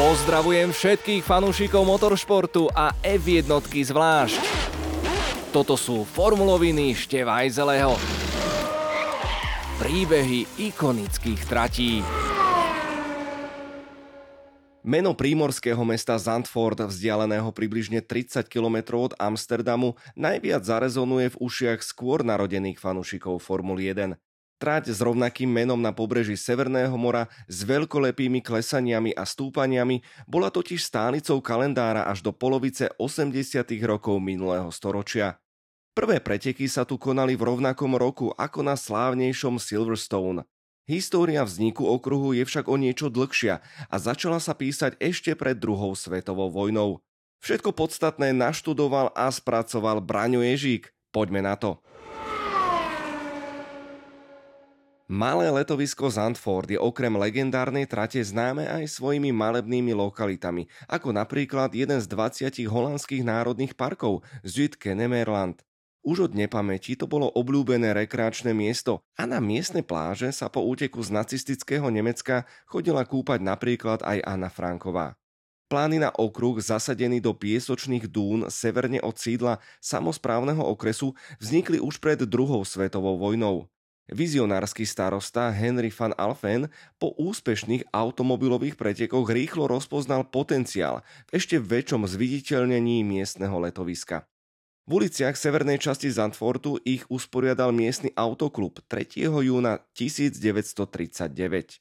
Pozdravujem všetkých fanúšikov motoršportu a F1 zvlášť. Toto sú formuloviny Števajzeleho. Príbehy ikonických tratí. Meno prímorského mesta Zandvoort, vzdialeného približne 30 km od Amsterdamu, najviac zarezonuje v ušiach skôr narodených fanúšikov Formuly 1. Trať s rovnakým menom na pobreží Severného mora s veľkolepými klesaniami a stúpaniami bola totiž stálicou kalendára až do polovice 80. rokov minulého storočia. Prvé preteky sa tu konali v rovnakom roku ako na slávnejšom Silverstone. História vzniku okruhu je však o niečo dlhšia a začala sa písať ešte pred druhou svetovou vojnou. Všetko podstatné naštudoval a spracoval Braňo Ježík. Poďme na to. Malé letovisko Zandvoort je okrem legendárnej trate známe aj svojimi malebnými lokalitami, ako napríklad jeden z 20 holandských národných parkov, Zuid-Kennemerland. Už od nepamäti to bolo obľúbené rekreačné miesto a na miestne pláže sa po úteku z nacistického Nemecka chodila kúpať napríklad aj Anna Franková. Plány na okruh zasadený do piesočných dún severne od sídla samozprávneho okresu vznikli už pred druhou svetovou vojnou. Vizionársky starosta Henry van Alphen po úspešných automobilových pretekoch rýchlo rozpoznal potenciál v ešte väčšom zviditeľnení miestneho letoviska. V uliciach severnej časti Zandfortu ich usporiadal miestny autoklub 3. júna 1939.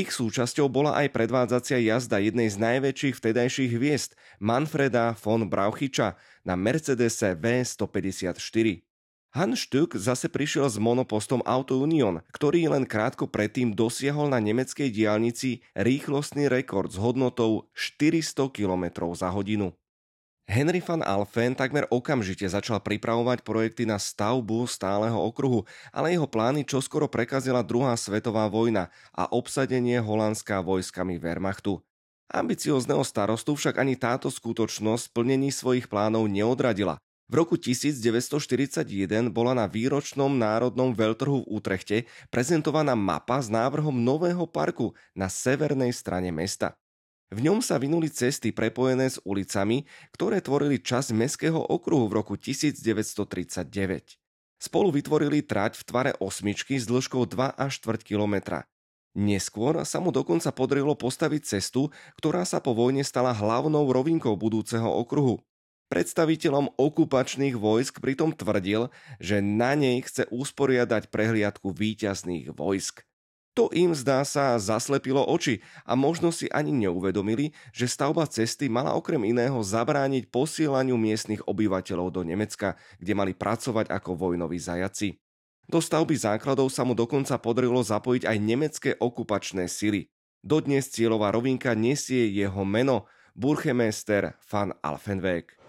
Ich súčasťou bola aj predvádzacia jazda jednej z najväčších vtedajších hviezd Manfreda von Brauchiča na Mercedese V154. Hans Stück zase prišiel s monopostom Auto Union, ktorý len krátko predtým dosiahol na nemeckej diálnici rýchlostný rekord s hodnotou 400 km za hodinu. Henry van Alphen takmer okamžite začal pripravovať projekty na stavbu stáleho okruhu, ale jeho plány čoskoro prekazila druhá svetová vojna a obsadenie holandská vojskami Wehrmachtu. Ambiciózneho starostu však ani táto skutočnosť plnení svojich plánov neodradila v roku 1941 bola na výročnom národnom veľtrhu v Utrechte prezentovaná mapa s návrhom nového parku na severnej strane mesta. V ňom sa vynuli cesty prepojené s ulicami, ktoré tvorili časť mestského okruhu v roku 1939. Spolu vytvorili trať v tvare osmičky s dĺžkou 2 až 4 kilometra. Neskôr sa mu dokonca podarilo postaviť cestu, ktorá sa po vojne stala hlavnou rovinkou budúceho okruhu. Predstaviteľom okupačných vojsk pritom tvrdil, že na nej chce usporiadať prehliadku výťazných vojsk. To im zdá sa zaslepilo oči a možno si ani neuvedomili, že stavba cesty mala okrem iného zabrániť posielaniu miestnych obyvateľov do Nemecka, kde mali pracovať ako vojnoví zajaci. Do stavby základov sa mu dokonca podarilo zapojiť aj nemecké okupačné sily. Dodnes cieľová rovinka nesie jeho meno Burchemester van Alfenweg.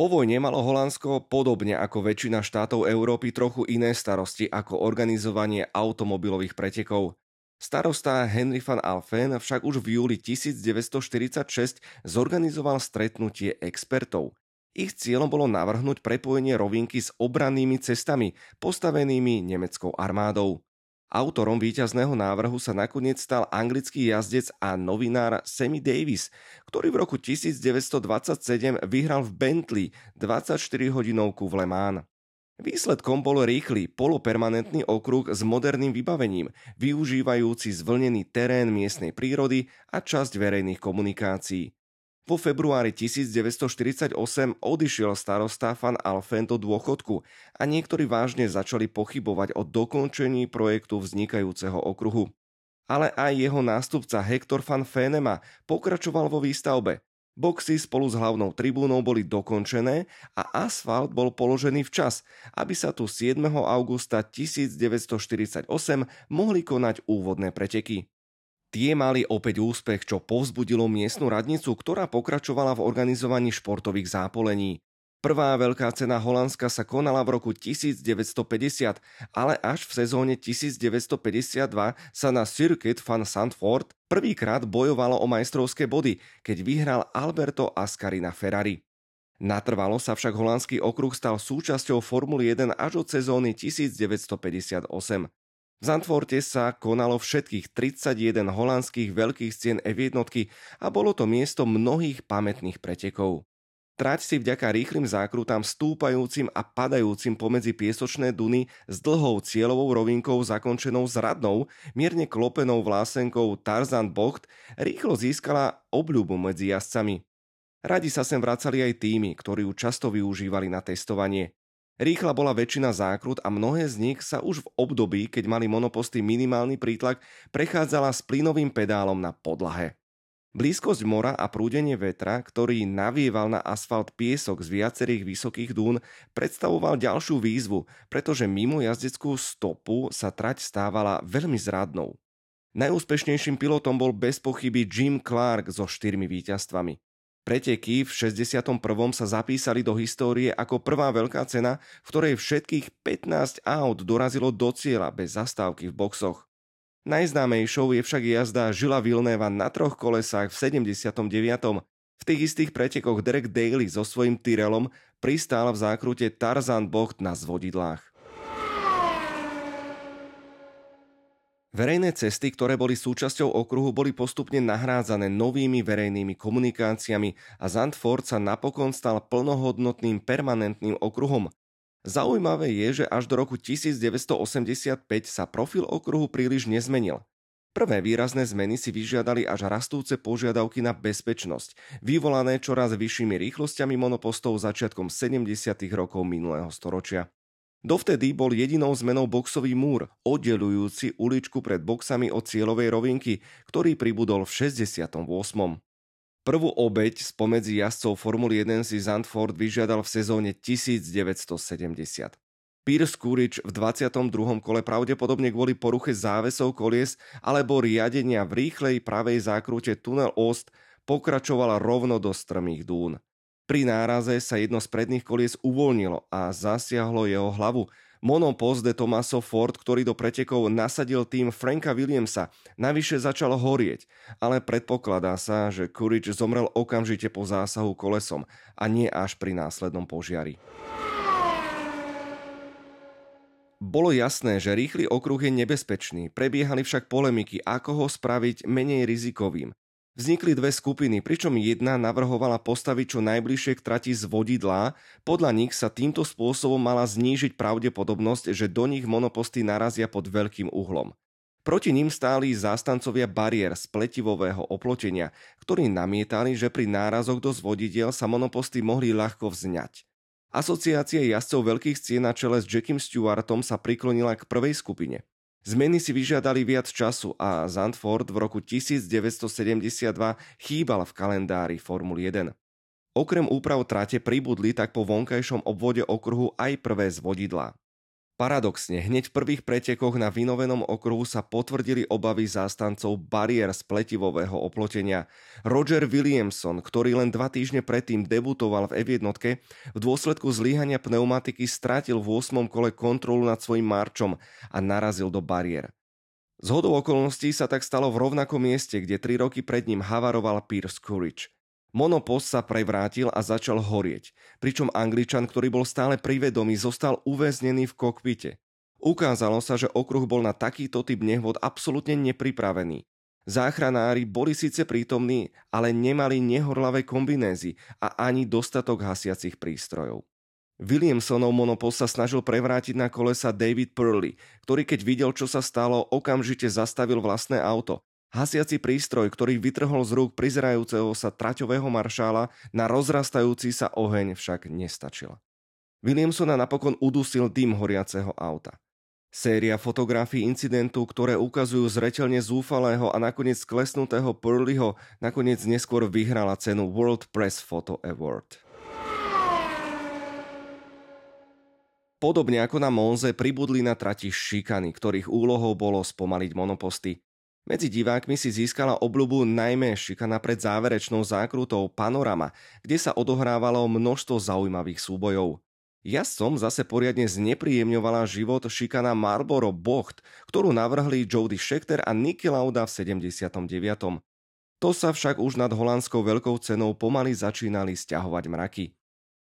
Po vojne malo Holandsko, podobne ako väčšina štátov Európy, trochu iné starosti ako organizovanie automobilových pretekov. Starosta Henry van Alphen však už v júli 1946 zorganizoval stretnutie expertov. Ich cieľom bolo navrhnúť prepojenie rovinky s obrannými cestami, postavenými nemeckou armádou. Autorom víťazného návrhu sa nakoniec stal anglický jazdec a novinár Sammy Davis, ktorý v roku 1927 vyhral v Bentley 24-hodinovku v Le Mans. Výsledkom bol rýchly, polopermanentný okruh s moderným vybavením, využívajúci zvlnený terén miestnej prírody a časť verejných komunikácií. Vo februári 1948 odišiel starosta Van Alfen do dôchodku a niektorí vážne začali pochybovať o dokončení projektu vznikajúceho okruhu. Ale aj jeho nástupca Hector van Fenema pokračoval vo výstavbe. Boxy spolu s hlavnou tribúnou boli dokončené a asfalt bol položený včas, aby sa tu 7. augusta 1948 mohli konať úvodné preteky. Tie mali opäť úspech, čo povzbudilo miestnu radnicu, ktorá pokračovala v organizovaní športových zápolení. Prvá veľká cena Holandska sa konala v roku 1950, ale až v sezóne 1952 sa na Circuit van Sandford prvýkrát bojovalo o majstrovské body, keď vyhral Alberto Ascari na Ferrari. Natrvalo sa však holandský okruh stal súčasťou Formuly 1 až od sezóny 1958. V Zandvorte sa konalo všetkých 31 holandských veľkých cien F1 a bolo to miesto mnohých pamätných pretekov. Trať si vďaka rýchlym zákrutám stúpajúcim a padajúcim pomedzi piesočné duny s dlhou cieľovou rovinkou zakončenou zradnou, mierne klopenou vlásenkou Tarzan Bocht rýchlo získala obľubu medzi jazdcami. Radi sa sem vracali aj týmy, ktorí ju často využívali na testovanie. Rýchla bola väčšina zákrut a mnohé z nich sa už v období, keď mali monoposty minimálny prítlak, prechádzala s plynovým pedálom na podlahe. Blízkosť mora a prúdenie vetra, ktorý navieval na asfalt piesok z viacerých vysokých dún, predstavoval ďalšiu výzvu, pretože mimo jazdeckú stopu sa trať stávala veľmi zradnou. Najúspešnejším pilotom bol bez pochyby Jim Clark so štyrmi víťazstvami. Preteky v 61. sa zapísali do histórie ako prvá veľká cena, v ktorej všetkých 15 aut dorazilo do cieľa bez zastávky v boxoch. Najznámejšou je však jazda Žila Vilneva na troch kolesách v 79. V tých istých pretekoch Derek Daly so svojím Tyrelom pristál v zákrute Tarzan Bocht na zvodidlách. Verejné cesty, ktoré boli súčasťou okruhu, boli postupne nahrádzané novými verejnými komunikáciami a Zandford sa napokon stal plnohodnotným permanentným okruhom. Zaujímavé je, že až do roku 1985 sa profil okruhu príliš nezmenil. Prvé výrazné zmeny si vyžiadali až rastúce požiadavky na bezpečnosť, vyvolané čoraz vyššími rýchlosťami monopostov začiatkom 70. rokov minulého storočia. Dovtedy bol jedinou zmenou boxový múr, oddelujúci uličku pred boxami od cieľovej rovinky, ktorý pribudol v 68. Prvú obeď spomedzi jazdcov Formuly 1 si Zandford vyžiadal v sezóne 1970. Pierce Courage v 22. kole pravdepodobne kvôli poruche závesov kolies alebo riadenia v rýchlej pravej zákrute Tunnel Ost pokračovala rovno do strmých dún. Pri náraze sa jedno z predných kolies uvoľnilo a zasiahlo jeho hlavu, Monopost de Tomaso Ford, ktorý do pretekov nasadil tým Franka Williamsa, navyše začal horieť, ale predpokladá sa, že Courage zomrel okamžite po zásahu kolesom a nie až pri následnom požiari. Bolo jasné, že rýchly okruh je nebezpečný, prebiehali však polemiky, ako ho spraviť menej rizikovým. Vznikli dve skupiny, pričom jedna navrhovala postaviť čo najbližšie k trati z vodidla, podľa nich sa týmto spôsobom mala znížiť pravdepodobnosť, že do nich monoposty narazia pod veľkým uhlom. Proti ním stáli zástancovia bariér z pletivového oplotenia, ktorí namietali, že pri nárazoch do zvodidiel sa monoposty mohli ľahko vzňať. Asociácia jazdcov veľkých cien na čele s Jackiem Stewartom sa priklonila k prvej skupine. Zmeny si vyžiadali viac času a Zandford v roku 1972 chýbal v kalendári Formuly 1. Okrem úprav trate pribudli tak po vonkajšom obvode okruhu aj prvé zvodidlá. Paradoxne, hneď v prvých pretekoch na vynovenom okruhu sa potvrdili obavy zástancov bariér z pletivového oplotenia. Roger Williamson, ktorý len dva týždne predtým debutoval v F1, v dôsledku zlíhania pneumatiky stratil v 8. kole kontrolu nad svojim marčom a narazil do bariér. Z hodou okolností sa tak stalo v rovnakom mieste, kde tri roky pred ním havaroval Pierce Courage. Monopost sa prevrátil a začal horieť, pričom Angličan, ktorý bol stále privedomý, zostal uväznený v kokpite. Ukázalo sa, že okruh bol na takýto typ nehôd absolútne nepripravený. Záchranári boli síce prítomní, ale nemali nehorlavé kombinézy a ani dostatok hasiacich prístrojov. Williamsonov monopost sa snažil prevrátiť na kolesa David Purley, ktorý keď videl, čo sa stalo, okamžite zastavil vlastné auto Hasiaci prístroj, ktorý vytrhol z rúk prizerajúceho sa traťového maršála, na rozrastajúci sa oheň však nestačil. Williamsona napokon udusil dym horiaceho auta. Séria fotografií incidentu, ktoré ukazujú zreteľne zúfalého a nakoniec sklesnutého Purleyho, nakoniec neskôr vyhrala cenu World Press Photo Award. Podobne ako na Monze pribudli na trati šikany, ktorých úlohou bolo spomaliť monoposty. Medzi divákmi si získala obľubu najmä šikana pred záverečnou zákrutou Panorama, kde sa odohrávalo množstvo zaujímavých súbojov. Jazdcom zase poriadne znepríjemňovala život šikana Marlboro Bocht, ktorú navrhli Jody Schechter a Nicky Lauda v 79. To sa však už nad holandskou veľkou cenou pomaly začínali stiahovať mraky.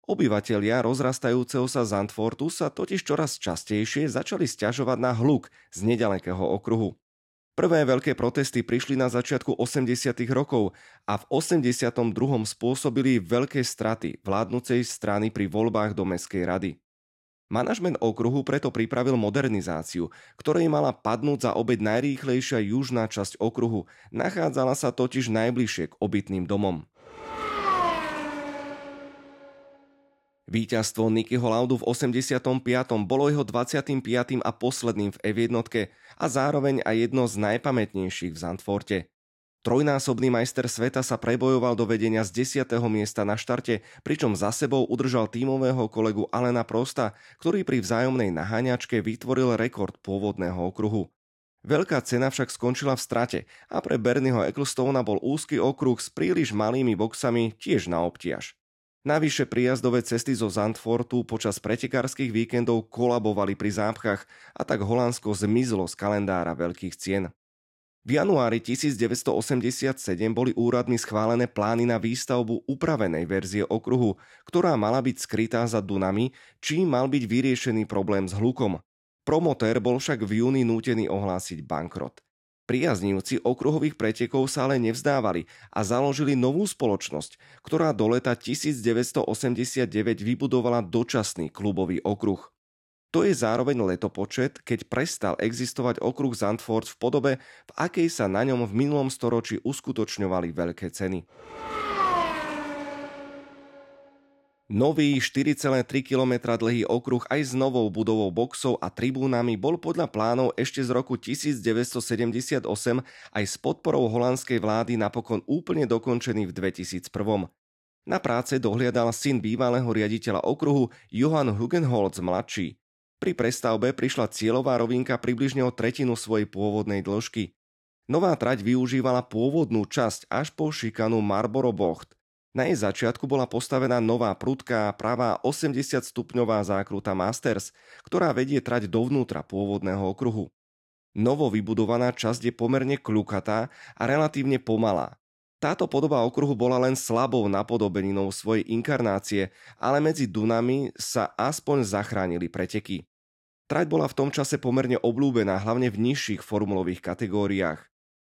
Obyvatelia rozrastajúceho sa Zandfortu sa totiž čoraz častejšie začali stiažovať na hluk z nedalekého okruhu. Prvé veľké protesty prišli na začiatku 80. rokov a v 82. spôsobili veľké straty vládnucej strany pri voľbách do Mestskej rady. Manažment okruhu preto pripravil modernizáciu, ktorej mala padnúť za obed najrýchlejšia južná časť okruhu, nachádzala sa totiž najbližšie k obytným domom. Výťazstvo Nikyho Laudu v 85. bolo jeho 25. a posledným v F1 a zároveň aj jedno z najpamätnejších v Zandforte. Trojnásobný majster sveta sa prebojoval do vedenia z 10. miesta na štarte, pričom za sebou udržal tímového kolegu Alena Prosta, ktorý pri vzájomnej naháňačke vytvoril rekord pôvodného okruhu. Veľká cena však skončila v strate a pre Bernieho Ecclestona bol úzky okruh s príliš malými boxami tiež na obtiaž. Navyše prijazdové cesty zo Zandfortu počas pretekárskych víkendov kolabovali pri zápchách a tak Holandsko zmizlo z kalendára veľkých cien. V januári 1987 boli úradmi schválené plány na výstavbu upravenej verzie okruhu, ktorá mala byť skrytá za Dunami, čím mal byť vyriešený problém s hlukom. Promotér bol však v júni nútený ohlásiť bankrot. Priaznivci okruhových pretekov sa ale nevzdávali a založili novú spoločnosť, ktorá do leta 1989 vybudovala dočasný klubový okruh. To je zároveň letopočet, keď prestal existovať okruh Zandvoort v podobe, v akej sa na ňom v minulom storočí uskutočňovali veľké ceny. Nový 4,3 km dlhý okruh aj s novou budovou boxov a tribúnami bol podľa plánov ešte z roku 1978 aj s podporou holandskej vlády napokon úplne dokončený v 2001. Na práce dohliadal syn bývalého riaditeľa okruhu Johan Hugenholz mladší. Pri prestavbe prišla cieľová rovinka približne o tretinu svojej pôvodnej dĺžky. Nová trať využívala pôvodnú časť až po šikanu Marlboro Bocht. Na jej začiatku bola postavená nová prudká pravá 80-stupňová zákruta Masters, ktorá vedie trať dovnútra pôvodného okruhu. Novo vybudovaná časť je pomerne kľukatá a relatívne pomalá. Táto podoba okruhu bola len slabou napodobeninou svojej inkarnácie, ale medzi Dunami sa aspoň zachránili preteky. Trať bola v tom čase pomerne oblúbená hlavne v nižších formulových kategóriách.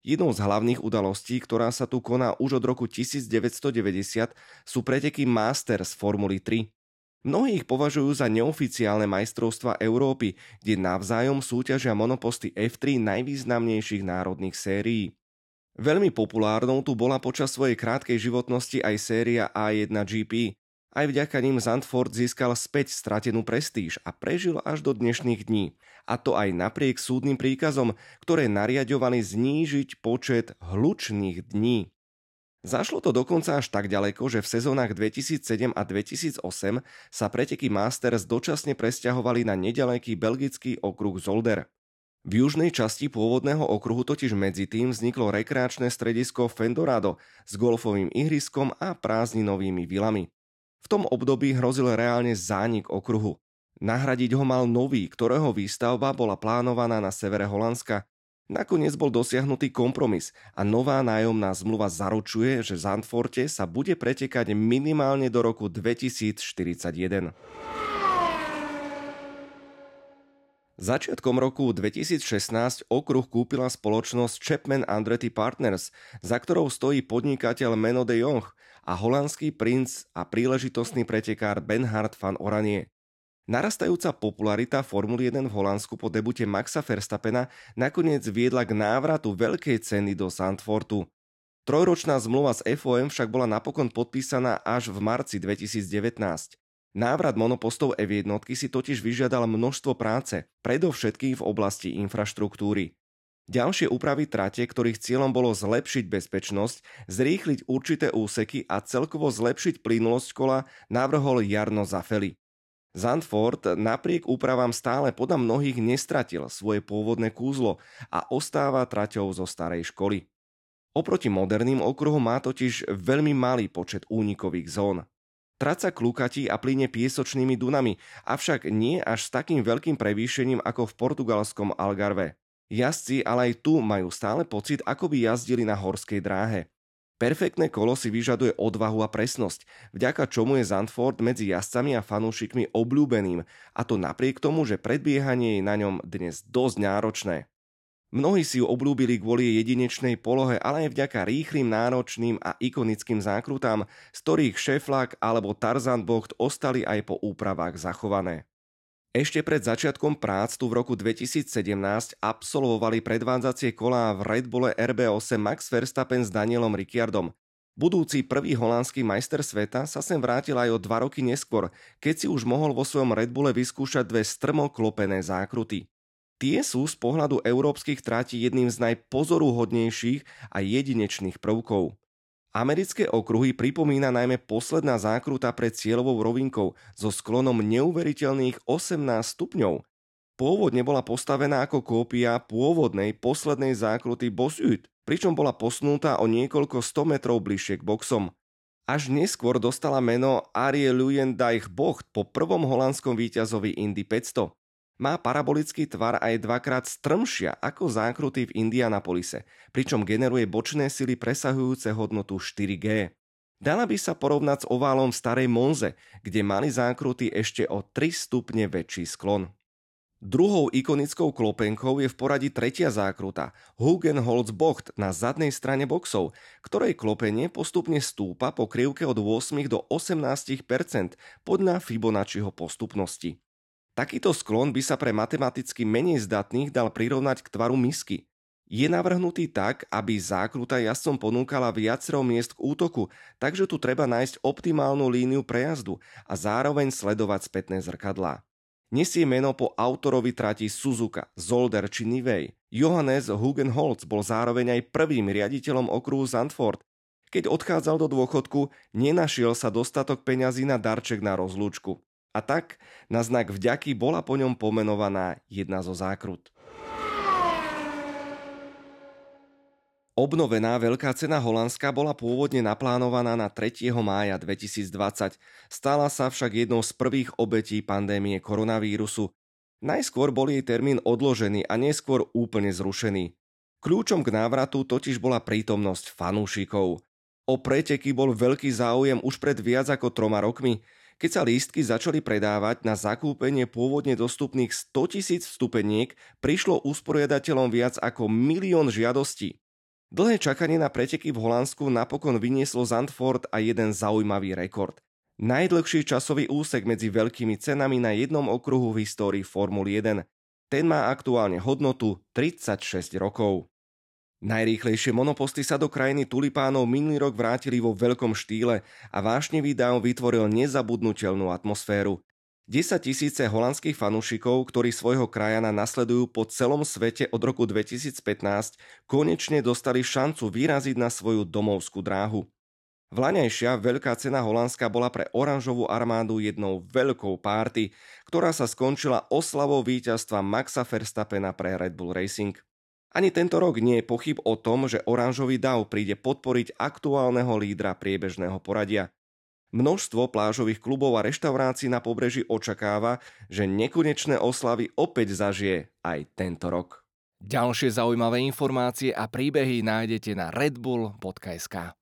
Jednou z hlavných udalostí, ktorá sa tu koná už od roku 1990, sú preteky Masters Formuly 3. Mnohí ich považujú za neoficiálne majstrovstva Európy, kde navzájom súťažia monoposty F3 najvýznamnejších národných sérií. Veľmi populárnou tu bola počas svojej krátkej životnosti aj séria A1 GP, aj vďaka ním Zandford získal späť stratenú prestíž a prežil až do dnešných dní. A to aj napriek súdnym príkazom, ktoré nariadovali znížiť počet hlučných dní. Zašlo to dokonca až tak ďaleko, že v sezónach 2007 a 2008 sa preteky Masters dočasne presťahovali na nedaleký belgický okruh Zolder. V južnej časti pôvodného okruhu totiž medzi tým vzniklo rekreačné stredisko Fendorado s golfovým ihriskom a prázdninovými vilami. V tom období hrozil reálne zánik okruhu. Nahradiť ho mal nový, ktorého výstavba bola plánovaná na severe Holandska. Nakoniec bol dosiahnutý kompromis a nová nájomná zmluva zaručuje, že Zandforte sa bude pretekať minimálne do roku 2041. Začiatkom roku 2016 okruh kúpila spoločnosť Chapman Andretti Partners, za ktorou stojí podnikateľ Meno de Jong a holandský princ a príležitostný pretekár Benhard van Oranie. Narastajúca popularita Formuly 1 v Holandsku po debute Maxa Verstappena nakoniec viedla k návratu veľkej ceny do Sandfortu. Trojročná zmluva s FOM však bola napokon podpísaná až v marci 2019. Návrat monopostov F1 si totiž vyžiadal množstvo práce, predovšetkým v oblasti infraštruktúry. Ďalšie úpravy trate, ktorých cieľom bolo zlepšiť bezpečnosť, zrýchliť určité úseky a celkovo zlepšiť plynulosť kola, navrhol Jarno Zafeli. Zandford napriek úpravám stále podľa mnohých nestratil svoje pôvodné kúzlo a ostáva traťou zo starej školy. Oproti moderným okruhom má totiž veľmi malý počet únikových zón. Traca klukatí a plyne piesočnými dunami, avšak nie až s takým veľkým prevýšením ako v portugalskom Algarve. Jazdci ale aj tu majú stále pocit, ako by jazdili na horskej dráhe. Perfektné kolo si vyžaduje odvahu a presnosť, vďaka čomu je Zandford medzi jazdcami a fanúšikmi obľúbeným, a to napriek tomu, že predbiehanie je na ňom dnes dosť náročné. Mnohí si ju obľúbili kvôli jedinečnej polohe, ale aj vďaka rýchlým, náročným a ikonickým zákrutám, z ktorých Šeflak alebo Tarzan Bocht ostali aj po úpravách zachované. Ešte pred začiatkom prác tu v roku 2017 absolvovali predvádzacie kolá v Red Bulle RB8 Max Verstappen s Danielom Ricciardom. Budúci prvý holandský majster sveta sa sem vrátil aj o dva roky neskôr, keď si už mohol vo svojom Red Bulle vyskúšať dve strmo klopené zákruty. Tie sú z pohľadu európskych tráti jedným z najpozoruhodnejších a jedinečných prvkov. Americké okruhy pripomína najmä posledná zákruta pred cieľovou rovinkou so sklonom neuveriteľných 18 stupňov. Pôvodne bola postavená ako kópia pôvodnej poslednej zákruty Bossut, pričom bola posunutá o niekoľko 100 metrov bližšie k boxom. Až neskôr dostala meno Arie Luyendijk Bocht po prvom holandskom víťazovi Indy 500. Má parabolický tvar a je dvakrát strmšia ako zákruty v Indianapolise, pričom generuje bočné sily presahujúce hodnotu 4G. Dala by sa porovnať s oválom starej Monze, kde mali zákruty ešte o 3 stupne väčší sklon. Druhou ikonickou klopenkou je v poradí tretia zákruta, Hugenholz Bocht na zadnej strane boxov, ktorej klopenie postupne stúpa po krivke od 8 do 18% podľa Fibonacciho postupnosti. Takýto sklon by sa pre matematicky menej zdatných dal prirovnať k tvaru misky. Je navrhnutý tak, aby zákruta jazdcom ponúkala viacero miest k útoku, takže tu treba nájsť optimálnu líniu prejazdu a zároveň sledovať spätné zrkadlá. Nesie meno po autorovi trati Suzuka, Zolder či Nivej. Johannes Hugenholz bol zároveň aj prvým riaditeľom okruhu Zandford. Keď odchádzal do dôchodku, nenašiel sa dostatok peňazí na darček na rozlúčku. A tak na znak vďaky bola po ňom pomenovaná jedna zo zákrut. Obnovená veľká cena Holandska bola pôvodne naplánovaná na 3. mája 2020, stala sa však jednou z prvých obetí pandémie koronavírusu. Najskôr bol jej termín odložený a neskôr úplne zrušený. Kľúčom k návratu totiž bola prítomnosť fanúšikov. O preteky bol veľký záujem už pred viac ako troma rokmi, keď sa lístky začali predávať na zakúpenie pôvodne dostupných 100 tisíc vstupeniek, prišlo usporiadateľom viac ako milión žiadostí. Dlhé čakanie na preteky v Holandsku napokon vynieslo Zandford a jeden zaujímavý rekord. Najdlhší časový úsek medzi veľkými cenami na jednom okruhu v histórii Formuly 1. Ten má aktuálne hodnotu 36 rokov. Najrýchlejšie monoposty sa do krajiny tulipánov minulý rok vrátili vo veľkom štýle a vášnevý dáv vytvoril nezabudnutelnú atmosféru. 10 tisíce holandských fanúšikov, ktorí svojho krajana nasledujú po celom svete od roku 2015, konečne dostali šancu vyraziť na svoju domovskú dráhu. Vlaňajšia veľká cena Holandska bola pre oranžovú armádu jednou veľkou párty, ktorá sa skončila oslavou víťazstva Maxa Verstappena pre Red Bull Racing. Ani tento rok nie je pochyb o tom, že oranžový dav príde podporiť aktuálneho lídra priebežného poradia. Množstvo plážových klubov a reštaurácií na pobreží očakáva, že nekonečné oslavy opäť zažije aj tento rok. Ďalšie zaujímavé informácie a príbehy nájdete na redbull.sk.